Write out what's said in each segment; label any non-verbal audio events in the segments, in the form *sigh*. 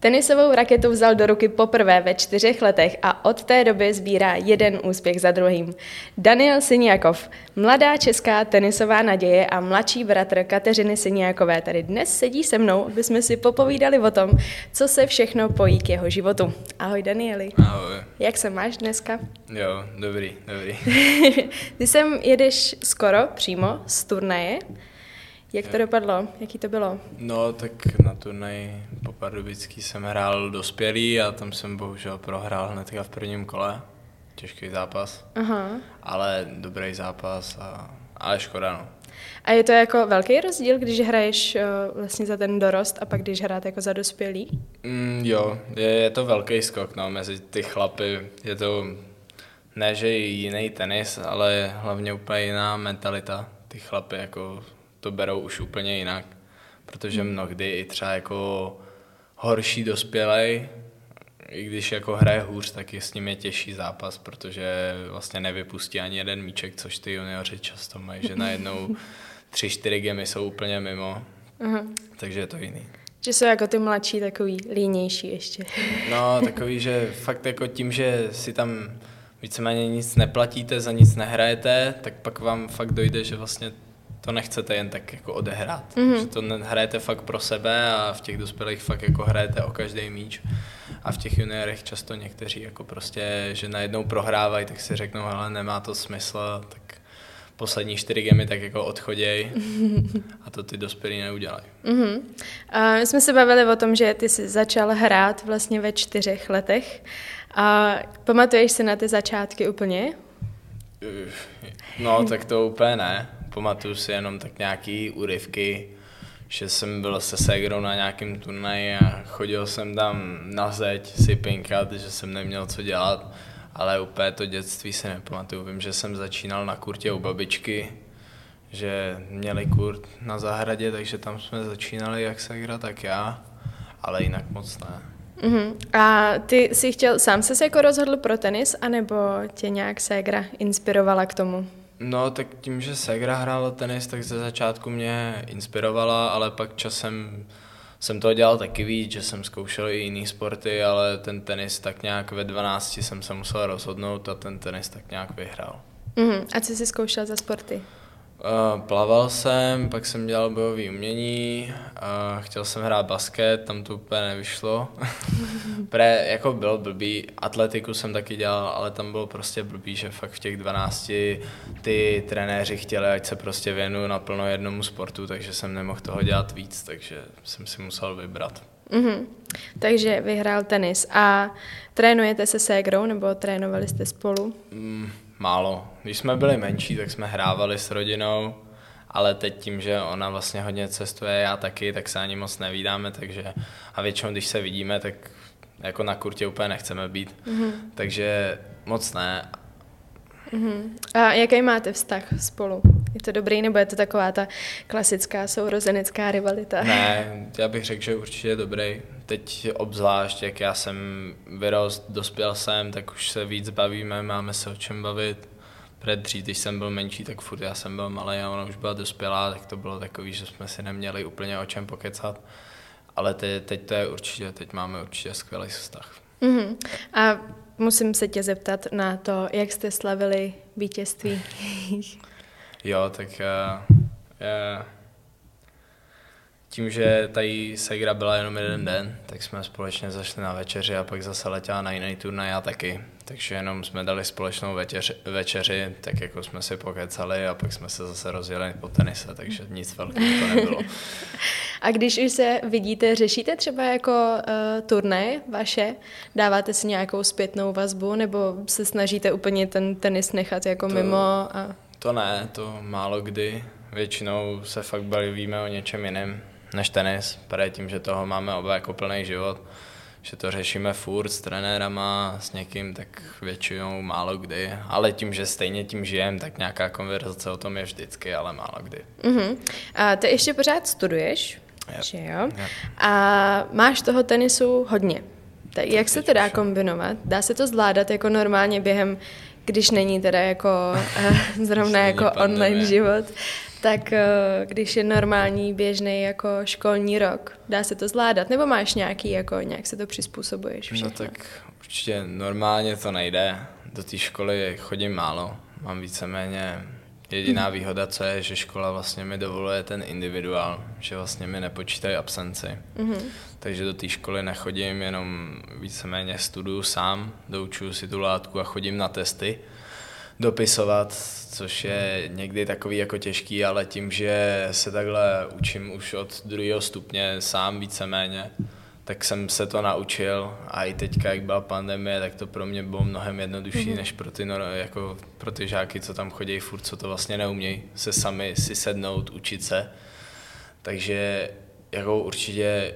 Tenisovou raketu vzal do ruky poprvé ve čtyřech letech a od té doby sbírá jeden úspěch za druhým. Daniel Siniakov, mladá česká tenisová naděje a mladší bratr Kateřiny Siniakové, tady dnes sedí se mnou, aby jsme si popovídali o tom, co se všechno pojí k jeho životu. Ahoj Danieli. Ahoj. Jak se máš dneska? Jo, dobrý, dobrý. *laughs* Ty sem jedeš skoro přímo z turnaje. Jak to dopadlo? Jaký to bylo? No, tak na turnaj po Pardubický jsem hrál dospělý a tam jsem bohužel prohrál hnedka v prvním kole. Těžký zápas. Aha. Ale dobrý zápas a, ale škoda, no. A je to jako velký rozdíl, když hraješ uh, vlastně za ten dorost a pak když hrát jako za dospělý? Mm, jo, je, je to velký skok, no, mezi ty chlapy. Je to ne, že jiný tenis, ale hlavně úplně jiná mentalita. Ty chlapy jako to berou už úplně jinak, protože hmm. mnohdy i třeba jako horší dospělej, i když jako hraje hůř, tak je s ním je těžší zápas, protože vlastně nevypustí ani jeden míček, což ty junioři často mají, že najednou *laughs* tři, čtyři gemy jsou úplně mimo, uh-huh. takže je to jiný. Že jsou jako ty mladší takový línější ještě. No, takový, že fakt jako tím, že si tam víceméně nic neplatíte, za nic nehrajete, tak pak vám fakt dojde, že vlastně to nechcete jen tak jako odehrát. Mm-hmm. Že to hrajete fakt pro sebe a v těch dospělých fakt jako hrajete o každý míč. A v těch juniorech často někteří jako prostě, že najednou prohrávají, tak si řeknou, ale nemá to smysl, tak poslední čtyři gemy tak jako odchoděj *laughs* a to ty dospělí neudělají. Mm-hmm. A my jsme se bavili o tom, že ty jsi začal hrát vlastně ve čtyřech letech. A pamatuješ si na ty začátky úplně? No, tak to úplně ne pamatuju si jenom tak nějaký úryvky, že jsem byl se Segrou na nějakém turnaji a chodil jsem tam na zeď si pinkat, že jsem neměl co dělat, ale úplně to dětství si nepamatuju. Vím, že jsem začínal na kurtě u babičky, že měli kurt na zahradě, takže tam jsme začínali jak Segra, tak já, ale jinak moc ne. Uh-huh. A ty jsi chtěl, sám se jako rozhodl pro tenis, anebo tě nějak Segra inspirovala k tomu? No, tak tím, že Segra hrála tenis, tak ze začátku mě inspirovala, ale pak časem jsem to dělal taky víc, že jsem zkoušel i jiné sporty, ale ten tenis tak nějak ve 12 jsem se musel rozhodnout a ten tenis tak nějak vyhrál. Uh-huh. A co jsi zkoušel za sporty? Uh, plaval jsem, pak jsem dělal bojové umění, uh, chtěl jsem hrát basket, tam to úplně nevyšlo. *laughs* Pre, jako byl blbý, atletiku jsem taky dělal, ale tam bylo prostě blbý, že fakt v těch 12 ty trenéři chtěli, ať se prostě věnuju naplno jednomu sportu, takže jsem nemohl toho dělat víc, takže jsem si musel vybrat. Mm-hmm. Takže vyhrál tenis. A trénujete se ségrou, nebo trénovali jste spolu? Mm, málo. Když jsme byli menší, tak jsme hrávali s rodinou, ale teď tím, že ona vlastně hodně cestuje, já taky, tak se ani moc nevídáme, takže a většinou, když se vidíme, tak jako na kurtě úplně nechceme být, mm-hmm. takže moc ne. Mm-hmm. A jaký máte vztah spolu? Je to dobrý, nebo je to taková ta klasická sourozenecká rivalita? Ne, já bych řekl, že určitě je dobrý. Teď obzvlášť, jak já jsem vyrost, dospěl jsem, tak už se víc bavíme, máme se o čem bavit. Před dřív, když jsem byl menší, tak furt já jsem byl malý a ona už byla dospělá, tak to bylo takový, že jsme si neměli úplně o čem pokecat. Ale teď, teď to je určitě, teď máme určitě skvělý vztah. Mm-hmm. A musím se tě zeptat na to, jak jste slavili vítězství. Jo, tak uh, uh, tím, že tady Segra byla jenom jeden den, tak jsme společně zašli na večeři a pak zase letěla na jiný turnaj a taky. Takže jenom jsme dali společnou večeři, večeři, tak jako jsme si pokecali a pak jsme se zase rozjeli po tenise, takže nic velkého to nebylo. *laughs* A když už se vidíte, řešíte třeba jako uh, turné vaše? Dáváte si nějakou zpětnou vazbu nebo se snažíte úplně ten tenis nechat jako to... mimo? A... To ne, to málo kdy. Většinou se fakt bavíme o něčem jiném než tenis, právě tím, že toho máme oba jako plný život, že to řešíme furt s trenérama, s někým, tak většinou málo kdy. Ale tím, že stejně tím žijem, tak nějaká konverzace o tom je vždycky, ale málo kdy. Uh-huh. A ty ještě pořád studuješ, yep. že jo? Yep. A máš toho tenisu hodně. Tak jak se to dá kombinovat? Dá se to zvládat jako normálně během když není teda jako uh, *laughs* zrovna jako online život. Tak eh, když je normální, běžný jako školní rok, dá se to zvládat? Nebo máš nějaký, jako nějak se to přizpůsobuješ No všechno? tak určitě normálně to nejde. Do té školy chodím málo. Mám víceméně jediná výhoda, co je, že škola vlastně mi dovoluje ten individuál, že vlastně mi nepočítají absenci. Mhm. Takže do té školy nechodím, jenom víceméně studuju sám, doučuju si tu látku a chodím na testy dopisovat, což je někdy takový jako těžký, ale tím, že se takhle učím už od druhého stupně sám víceméně, tak jsem se to naučil a i teďka, jak byla pandemie, tak to pro mě bylo mnohem jednodušší, mm-hmm. než pro ty, nor- jako pro ty žáky, co tam chodí furt, co to vlastně neumějí, se sami si sednout, učit se. Takže jako určitě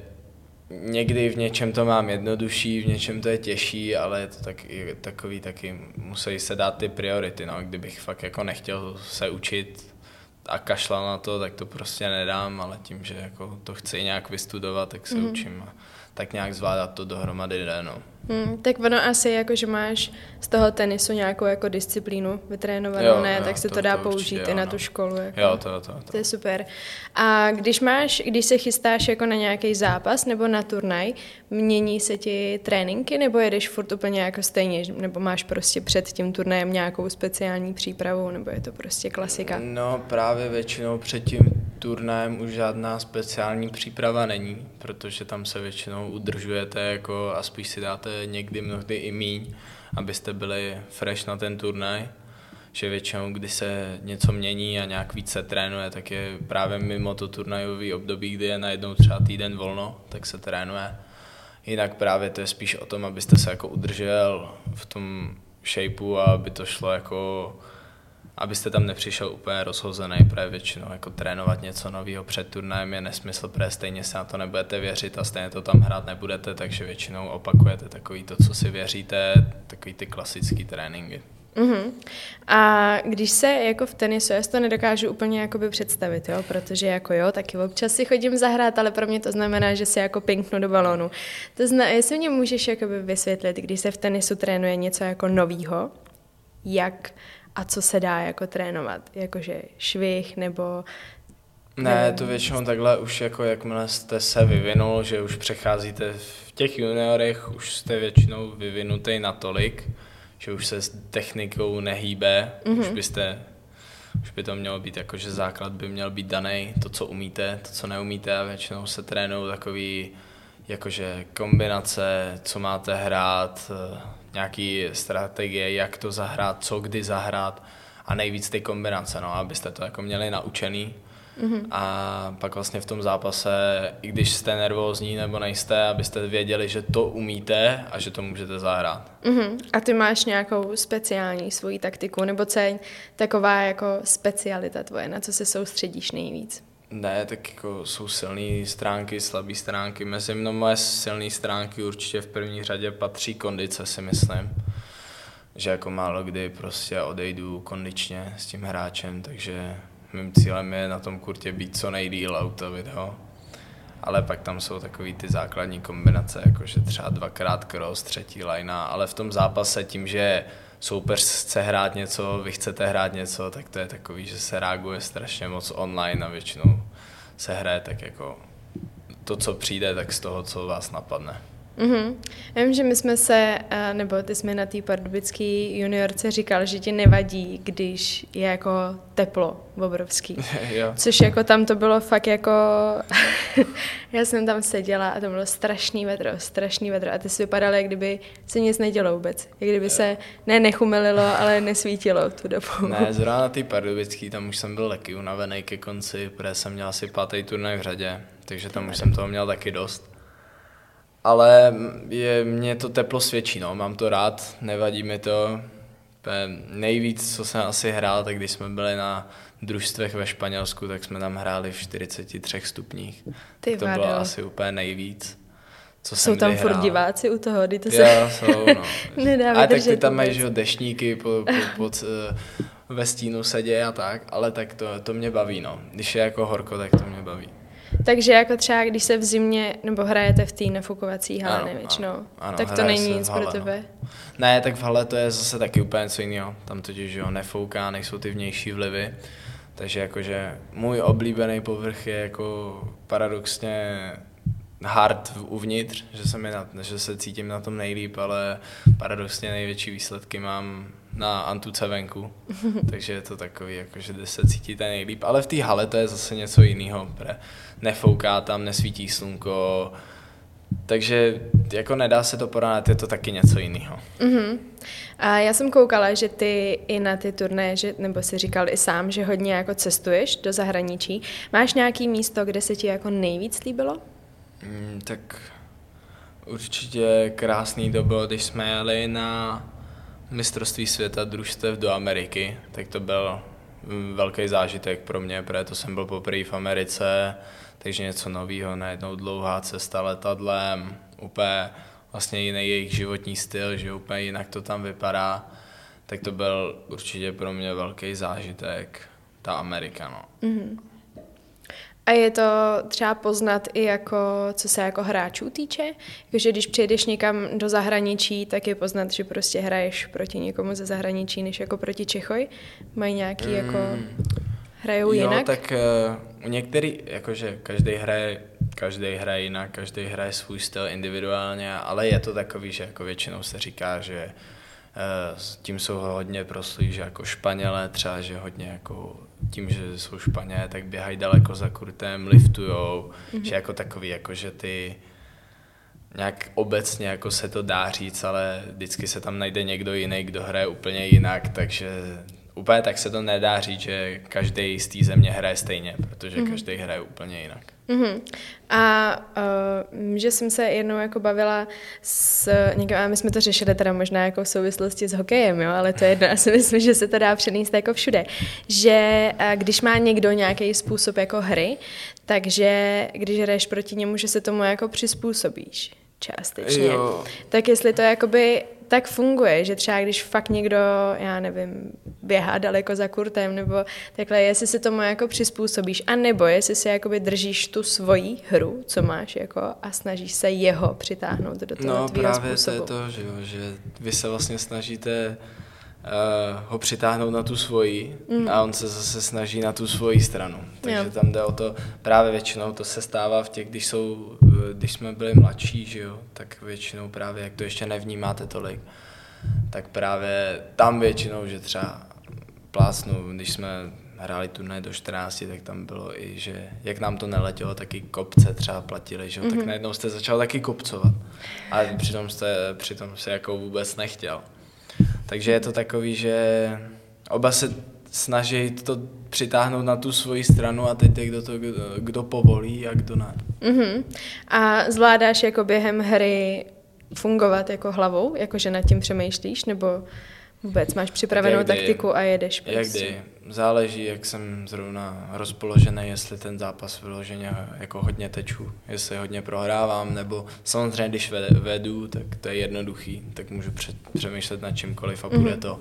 někdy v něčem to mám jednodušší, v něčem to je těžší, ale je to tak, takový taky, musí se dát ty priority, no. Kdybych fakt jako nechtěl se učit a kašlal na to, tak to prostě nedám, ale tím, že jako to chci nějak vystudovat, tak se mm-hmm. učím a tak nějak zvládat to dohromady jde, no. Hmm, tak ono asi jako, že máš z toho tenisu nějakou jako disciplínu vytrénovanou, jo, ne, jo, tak se to, to dá to použít určitě, i na no. tu školu. Jako. Jo, to, to, to. To je super. A když máš, když se chystáš jako na nějaký zápas nebo na turnaj, mění se ti tréninky nebo jedeš furt úplně jako stejně, nebo máš prostě před tím turnajem nějakou speciální přípravu, nebo je to prostě klasika? No právě většinou před tím turnajem už žádná speciální příprava není, protože tam se většinou udržujete jako a spíš si dáte někdy mnohdy i míň, abyste byli fresh na ten turnaj že většinou, když se něco mění a nějak více trénuje, tak je právě mimo to turnajový období, kdy je najednou třeba týden volno, tak se trénuje. Jinak právě to je spíš o tom, abyste se jako udržel v tom shapeu a aby to šlo jako abyste tam nepřišel úplně rozhozený, protože většinou jako trénovat něco nového před turnajem je nesmysl, protože stejně se na to nebudete věřit a stejně to tam hrát nebudete, takže většinou opakujete takový to, co si věříte, takový ty klasické tréninky. Uh-huh. A když se jako v tenisu, já si to nedokážu úplně jakoby představit, jo, protože jako jo, taky občas si chodím zahrát, ale pro mě to znamená, že si jako pinknu do balónu. To znamená, jestli mě můžeš jakoby vysvětlit, když se v tenisu trénuje něco jako novýho, jak a co se dá jako trénovat, jakože švih nebo ne, to většinou takhle už jako jakmile jste se vyvinul, že už přecházíte v těch juniorech, už jste většinou vyvinutý natolik, že už se s technikou nehýbe, mm-hmm. už byste už by to mělo být jako, že základ by měl být daný, to, co umíte, to, co neumíte a většinou se trénují takový jakože kombinace, co máte hrát, nějaký strategie, jak to zahrát, co kdy zahrát a nejvíc ty kombinace, no, abyste to jako měli naučený. Mm-hmm. A pak vlastně v tom zápase, i když jste nervózní nebo nejste, abyste věděli, že to umíte a že to můžete zahrát. Mm-hmm. A ty máš nějakou speciální svoji taktiku, nebo co je taková jako specialita tvoje, na co se soustředíš nejvíc? Ne, tak jako jsou silné stránky, slabé stránky. Mezi mnou moje silné stránky určitě v první řadě patří kondice, si myslím. Že jako málo kdy prostě odejdu kondičně s tím hráčem, takže mým cílem je na tom kurtě být co nejdíl a utavit ho. Ale pak tam jsou takový ty základní kombinace, jakože třeba dvakrát cross, třetí lajna, ale v tom zápase tím, že soupeř chce hrát něco, vy chcete hrát něco, tak to je takový, že se reaguje strašně moc online a většinou se hraje tak jako to, co přijde, tak z toho, co vás napadne. Mm-hmm. Já vím, že my jsme se, eh, nebo ty jsme na té pardubické juniorce říkal, že ti nevadí, když je jako teplo obrovský. *laughs* jo. Což jako tam to bylo fakt jako... *laughs* Já jsem tam seděla a to bylo strašný vedro, strašný vedro a ty si vypadaly, jak kdyby se nic nedělo vůbec. Jak kdyby se ne nechumelilo, ale nesvítilo tu dobu. Ne, *laughs* zrovna na té pardubický, tam už jsem byl taky unavený ke konci, protože jsem měl asi pátý turnaj v řadě, takže tam už jsem toho měl taky dost ale je, mě to teplo svědčí, no. mám to rád, nevadí mi to. Nejvíc, co jsem asi hrál, tak když jsme byli na družstvech ve Španělsku, tak jsme tam hráli v 43 stupních. Ty to bylo asi úplně nejvíc. Co jsou tam vyhrál. furt diváci u toho, kdy to se... Jo, jsou, no. *laughs* Nedá ale tak ty tam mají, že dešníky po, po, pod, uh, ve stínu sedě a tak, ale tak to, to mě baví, no. Když je jako horko, tak to mě baví. Takže jako třeba, když se v zimě, nebo hrajete v té nafukovací hale většinou, ano, ano, tak to není nic hale, pro tebe. No. Ne, tak v hale to je zase taky úplně něco jiného. Tam totiž jo, nefouká, nejsou ty vnější vlivy. Takže jakože můj oblíbený povrch je jako paradoxně hard uvnitř, že se, mi na, že se cítím na tom nejlíp, ale paradoxně největší výsledky mám na Antuce venku, *laughs* takže je to takový, jako, že se cítíte nejlíp. Ale v té hale to je zase něco jiného, nefouká tam, nesvítí slunko, takže jako nedá se to porovnat, je to taky něco jiného. Mm-hmm. A já jsem koukala, že ty i na ty turné, že, nebo si říkal i sám, že hodně jako cestuješ do zahraničí. Máš nějaký místo, kde se ti jako nejvíc líbilo? Mm, tak určitě krásný to bylo, když jsme jeli na mistrovství světa družstev do Ameriky, tak to byl velký zážitek pro mě, protože to jsem byl poprvé v Americe, takže něco nového, najednou dlouhá cesta letadlem, úplně vlastně jiný jejich životní styl, že úplně jinak to tam vypadá, tak to byl určitě pro mě velký zážitek, ta Amerika, no. Mm-hmm. A je to třeba poznat i jako, co se jako hráčů týče? Jakože když přijedeš někam do zahraničí, tak je poznat, že prostě hraješ proti někomu ze zahraničí, než jako proti Čechoj? Mají nějaký mm. jako... Hrajou jo, jinak? tak uh, u některý, jakože každý hraje, každý hraje jinak, každý hraje svůj styl individuálně, ale je to takový, že jako většinou se říká, že uh, tím jsou hodně proslí, že jako Španělé třeba, že hodně jako tím, že jsou Španě, tak běhají daleko za kurtem, liftujou, mm-hmm. že jako takový, jako že ty nějak obecně jako se to dá říct, ale vždycky se tam najde někdo jiný, kdo hraje úplně jinak, takže úplně tak se to nedá říct, že každý z té země hraje stejně, protože mm-hmm. každý hraje úplně jinak. Mm-hmm. A uh, že jsem se jednou jako bavila s někým, a my jsme to řešili teda možná jako v souvislosti s hokejem, jo, ale to je jedno, já si myslím, že se to dá přenést jako všude, že uh, když má někdo nějaký způsob jako hry, takže když hraješ proti němu, že se tomu jako přizpůsobíš částečně. Jo. Tak jestli to jakoby tak funguje, že třeba když fakt někdo, já nevím, běhá daleko za kurtem, nebo takhle, jestli si tomu jako přizpůsobíš, a nebo jestli si jakoby držíš tu svoji hru, co máš, jako, a snažíš se jeho přitáhnout do toho No právě způsobu. to je to, že, jo, že vy se vlastně snažíte uh, ho přitáhnout na tu svoji mm. a on se zase snaží na tu svoji stranu. Takže jo. tam jde o to, právě většinou to se stává v těch, když, jsou, eh, když jsme byli mladší, že jo, tak většinou právě, jak to ještě nevnímáte tolik, tak právě tam většinou, že třeba plásnu, když jsme hráli turnaj do 14, tak tam bylo i, že jak nám to neletělo, taky kopce třeba platili, že jo, mm-hmm. tak mhm. najednou jste začal taky kopcovat. A přitom jste, přitom se jako vůbec nechtěl. Takže je to takový, že oba se snaží to přitáhnout na tu svoji stranu a teď je kdo, to, kdo, kdo povolí a kdo ne. Mm-hmm. A zvládáš jako během hry fungovat jako hlavou, jakože nad tím přemýšlíš, nebo vůbec máš připravenou jak taktiku a jedeš prostě? Jak kdy záleží, jak jsem zrovna rozpoložený, jestli ten zápas vyloženě jako hodně teču, jestli hodně prohrávám, nebo samozřejmě, když vedu, tak to je jednoduchý, tak můžu přemýšlet nad čímkoliv a bude mhm. to,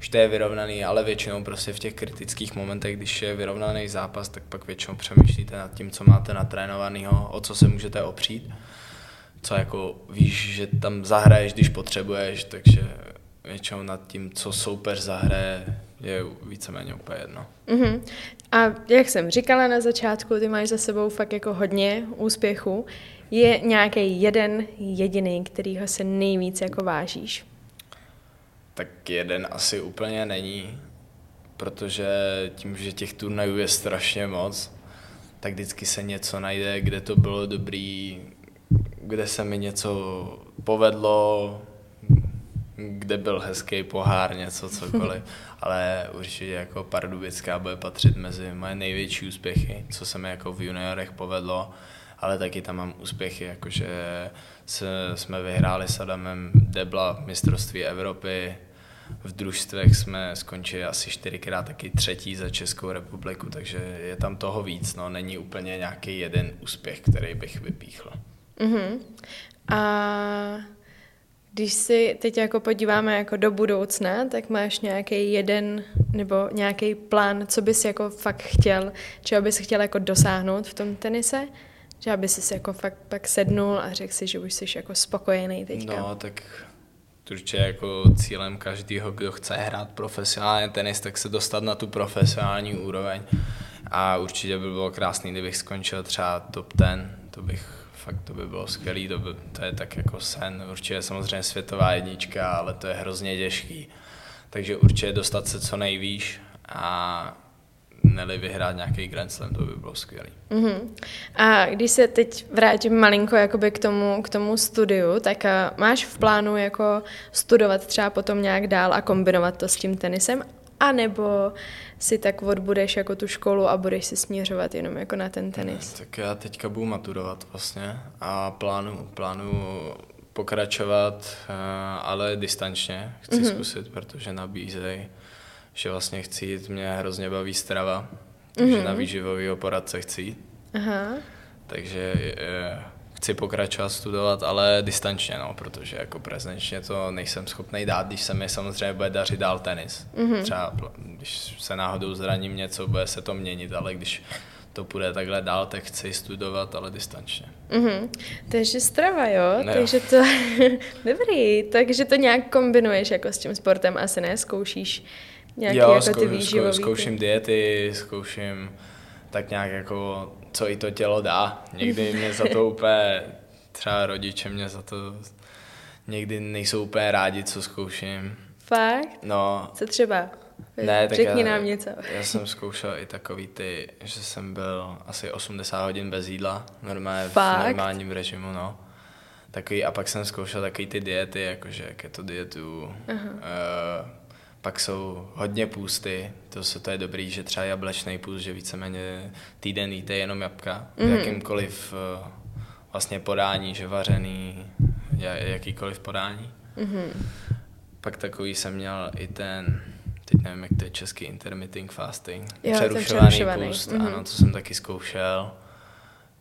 že to je vyrovnaný, ale většinou prostě v těch kritických momentech, když je vyrovnaný zápas, tak pak většinou přemýšlíte nad tím, co máte natrénovaného, o co se můžete opřít, co jako víš, že tam zahraješ, když potřebuješ, takže většinou nad tím, co soupeř zahraje, je víceméně úplně jedno. Uh-huh. A jak jsem říkala na začátku, ty máš za sebou fakt jako hodně úspěchů. Je nějaký jeden jediný, kterýho se nejvíc jako vážíš? Tak jeden asi úplně není, protože tím, že těch turnajů je strašně moc, tak vždycky se něco najde, kde to bylo dobrý, kde se mi něco povedlo, kde byl hezký pohár, něco, cokoliv. *laughs* Ale určitě jako Pardubická bude patřit mezi moje největší úspěchy, co se mi jako v juniorech povedlo, ale taky tam mám úspěchy, jakože se, jsme vyhráli s Adamem Debla mistrovství Evropy, v družstvech jsme skončili asi čtyřikrát taky třetí za Českou republiku, takže je tam toho víc, no, není úplně nějaký jeden úspěch, který bych vypíchl. Uh-huh. A když si teď jako podíváme jako do budoucna, tak máš nějaký jeden nebo nějaký plán, co bys jako fakt chtěl, čeho bys chtěl jako dosáhnout v tom tenise? Že aby si jako fakt pak sednul a řekl si, že už jsi jako spokojený teďka. No, tak určitě jako cílem každého, kdo chce hrát profesionálně tenis, tak se dostat na tu profesionální úroveň. A určitě by bylo krásný, kdybych skončil třeba top 10, to bych fakt to by bylo skvělý, to, by, to je tak jako sen, určitě samozřejmě světová jednička, ale to je hrozně těžký. Takže určitě dostat se co nejvýš a neli vyhrát nějaký Grand Slam, to by bylo skvělé. Uh-huh. A když se teď vrátím malinko jakoby k tomu, k tomu studiu, tak uh, máš v plánu jako studovat třeba potom nějak dál a kombinovat to s tím tenisem, anebo si tak odbudeš jako tu školu a budeš si směřovat jenom jako na ten tenis? Tak já teďka budu maturovat vlastně a plánu, plánu pokračovat, uh, ale distančně chci uh-huh. zkusit, protože nabízejí že vlastně chci jít, mě hrozně baví strava, takže mm-hmm. na výživovýho poradce chci jít. Aha. Takže je, chci pokračovat studovat, ale distančně, no, protože jako prezenčně to nejsem schopný dát, když se mi samozřejmě bude dařit dál tenis. Mm-hmm. Třeba když se náhodou zraním něco, bude se to měnit, ale když to půjde takhle dál, tak chci studovat, ale distančně. Mm-hmm. Takže strava, jo? Ne. Takže to, *laughs* dobrý, takže to nějak kombinuješ jako s tím sportem, asi ne, zkoušíš Nějaký jo, jako zkou, ty výživový. zkouším ty... diety, zkouším tak nějak jako, co i to tělo dá. Někdy mě za to *laughs* úplně, třeba rodiče mě za to někdy nejsou úplně rádi, co zkouším. Fakt? No. Co třeba? Ne, tak Řekni já, nám něco. Já jsem zkoušel i takový ty, že jsem byl asi 80 hodin bez jídla, normálně Fakt? v normálním režimu, no. Takový, a pak jsem zkoušel takový ty diety, jakože keto dietu, uh-huh. uh, pak jsou hodně půsty, to, se, to je dobrý, že třeba jablečný půst, že víceméně týden jíte jenom jabka, mm. jakýmkoliv uh, vlastně podání, že vařený, jakýkoliv podání. Mm-hmm. Pak takový jsem měl i ten, teď nevím, jak to je český intermittent fasting, jo, přerušovaný, přerušovaný půst, mm-hmm. ano, to jsem taky zkoušel.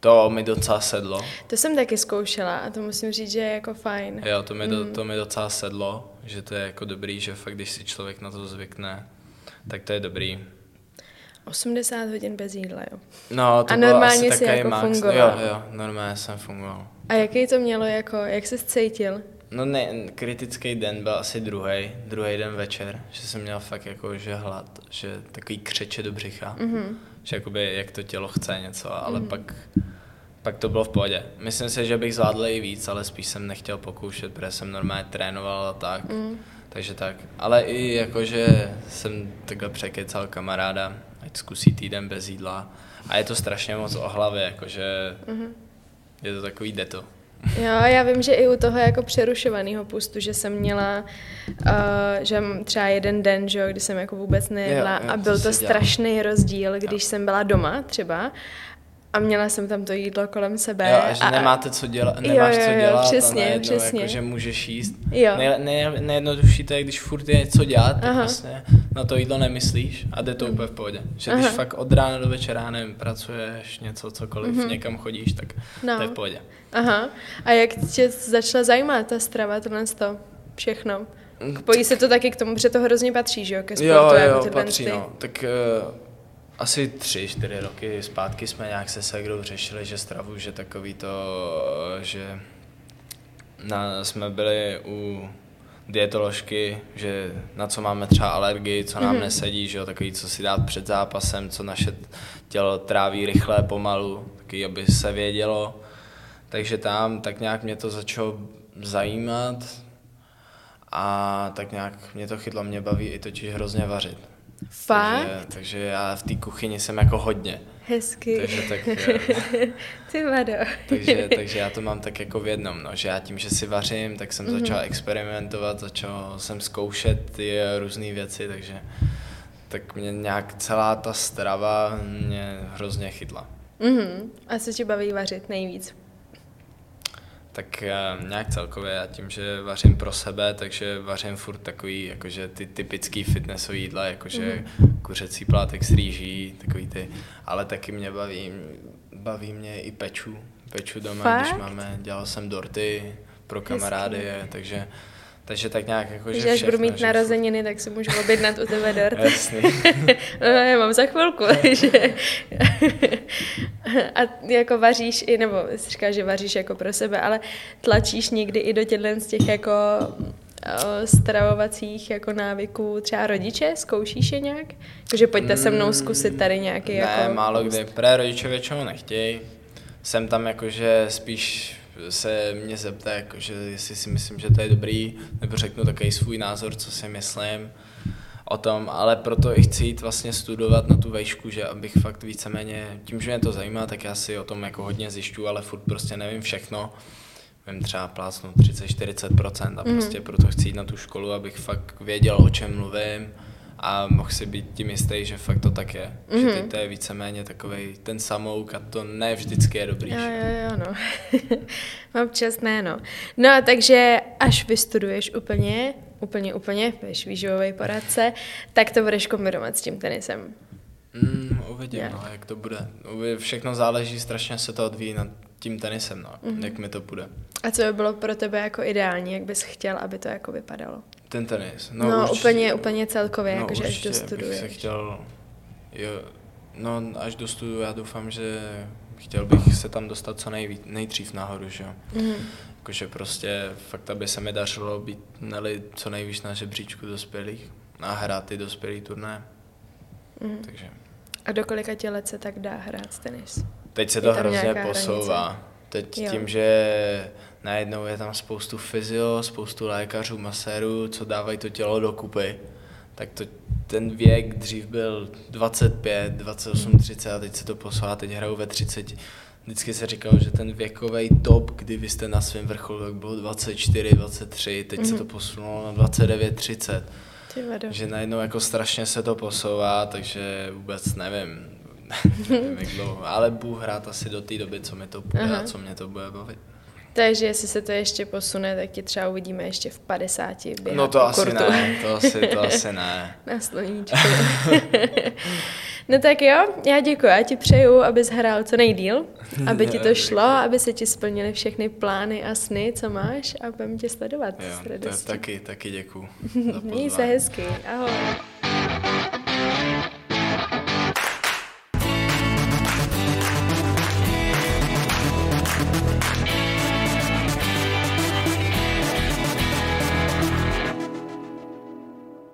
To mi docela sedlo. To jsem taky zkoušela a to musím říct, že je jako fajn. Jo, to mi, do, mm. to mi docela sedlo, že to je jako dobrý, že fakt, když si člověk na to zvykne, tak to je dobrý. 80 hodin bez jídla, jo. No, to a normálně si jako max. fungoval. Jo, jo, normálně jsem fungoval. A jaký to mělo, jako, jak se cítil? No ne, kritický den byl asi druhý, druhý den večer, že jsem měl fakt jako, že hlad, že takový křeče do břicha, mm-hmm. že jakoby jak to tělo chce něco, ale mm-hmm. pak pak to bylo v pohodě. Myslím si, že bych zvládl i víc, ale spíš jsem nechtěl pokoušet, protože jsem normálně trénoval a tak. Mm. Takže tak. Ale i jakože jsem takhle překecal kamaráda, ať zkusí týden bez jídla. A je to strašně moc o hlavě, jakože mm-hmm. je to takový deto. Jo, já vím, že i u toho jako přerušovaného pustu, že jsem měla, uh, že třeba jeden den, že jo, kdy jsem jako vůbec nejedla jo, jo, a byl to, strašný rozdíl, když jo. jsem byla doma třeba a měla jsem tam to jídlo kolem sebe. Jo, a že a, nemáte co dělat, nemáš jo, jo, jo, co dělat přesně, a najednou, přesně. Jako, že můžeš jíst. Jo. Ne, ne, nejjednodušší to je, když furt je něco dělat, tak vlastně na to jídlo nemyslíš a jde to úplně v pohodě. Že Aha. když fakt od rána do večera, nevím, pracuješ, něco, cokoliv, mm-hmm. někam chodíš, tak no. to je v pohodě. Aha. A jak tě začala zajímat ta strava, tohle to všechno? Pojí se to taky k tomu, že to hrozně patří, že jo, ke sportu. Jo, jo, patří, no. Tak uh, asi tři, čtyři roky zpátky jsme nějak se Segrou řešili, že stravu, že takový to, že na, jsme byli u dietoložky, že na co máme třeba alergii, co nám mm-hmm. nesedí, že jo, takový, co si dát před zápasem, co naše tělo tráví rychle, pomalu, taky, aby se vědělo. Takže tam tak nějak mě to začalo zajímat a tak nějak mě to chytlo, mě baví i totiž hrozně vařit. Fakt? Takže, takže já v té kuchyni jsem jako hodně. Hezky. Takže tak... *laughs* Ty vado. takže, takže já to mám tak jako v jednom, no, že já tím, že si vařím, tak jsem mm-hmm. začal experimentovat, začal jsem zkoušet ty různé věci, takže tak mě nějak celá ta strava mě hrozně chytla. Mm-hmm. A co ti baví vařit nejvíc? Tak nějak celkově, já tím, že vařím pro sebe, takže vařím furt takový, jakože ty typický fitnessový jídla, jakože mm. kuřecí plátek s rýží, takový ty, ale taky mě baví, baví mě i peču, peču doma, Fakt? když máme, dělal jsem dorty pro kamarády, Hezký. takže takže tak nějak jako, že až budu mít narozeniny, tak si můžu objednat u tebe dort. Jasný. *laughs* no, já mám za chvilku, *laughs* že... *laughs* A jako vaříš i, nebo jsi říká, že vaříš jako pro sebe, ale tlačíš někdy i do těchto z těch jako stravovacích jako návyků třeba rodiče? Zkoušíš je nějak? Jakože pojďte se mnou zkusit tady nějaký ne, jako... málo kdy. Pré rodiče většinou nechtějí. Jsem tam jakože spíš se mě zeptá, jakože jestli si myslím, že to je dobrý, nebo řeknu takový svůj názor, co si myslím o tom, ale proto i chci jít vlastně studovat na tu vejšku, že abych fakt víceméně, tím, že mě to zajímá, tak já si o tom jako hodně zjišťu, ale furt prostě nevím všechno. Vím třeba plácnout 30-40% a mm. prostě proto chci jít na tu školu, abych fakt věděl, o čem mluvím a mohl si být tím jistý, že fakt to tak je. Mm. Že teď to je víceméně takový ten samouk a to ne vždycky je dobrý. Jo, jo, jo, no. *laughs* Občas ne, no. No, takže až vystuduješ úplně, úplně, úplně, budeš výživový poradce, tak to budeš kombinovat s tím tenisem. Mm, uvidím, yeah. no, jak to bude. Všechno záleží, strašně se to odvíjí nad tím tenisem, no, mm-hmm. jak mi to bude. A co by bylo pro tebe jako ideální, jak bys chtěl, aby to jako vypadalo? Ten tenis. No, no určitě, úplně, úplně celkově, no, jakože až dostuduješ. bych se chtěl, jo, no až dostuduju, já doufám, že chtěl bych se tam dostat co nejví, nejdřív nahoru, že jo. Mm-hmm. Jakože prostě fakt, aby se mi dařilo být neli co nejvíc na žebříčku dospělých a hrát ty dospělý turné. Mm-hmm. Takže. A do kolika tě let se tak dá hrát tenis? Teď se to hrozně posouvá. Hranice? Teď jo. tím, že najednou je tam spoustu fyzio, spoustu lékařů, masérů, co dávají to tělo do kupy, tak to, ten věk dřív byl 25, 28, 30 a teď se to posouvá, teď hrajou ve 30. Vždycky se říkalo, že ten věkový top, kdy vy jste na svém vrcholu, tak bylo 24, 23, teď mm-hmm. se to mhm. posunulo na 29, 30. Že najednou jako strašně se to posouvá, takže vůbec nevím, nevím *laughs* jak dlouho, ale budu hrát asi do té doby, co mi to bude Aha. a co mě to bude bavit. Takže jestli se to ještě posune, tak ti třeba uvidíme ještě v 50 běhat No to asi kurtu. ne, to asi, to *laughs* asi ne. Na sloníčku. *laughs* no tak jo, já děkuji, já ti přeju, abys hrál co nejdíl, aby ti to šlo, aby se ti splnily všechny plány a sny, co máš a budeme tě sledovat jo, s radostí. taky, taky děkuji. Měj se hezky, ahoj.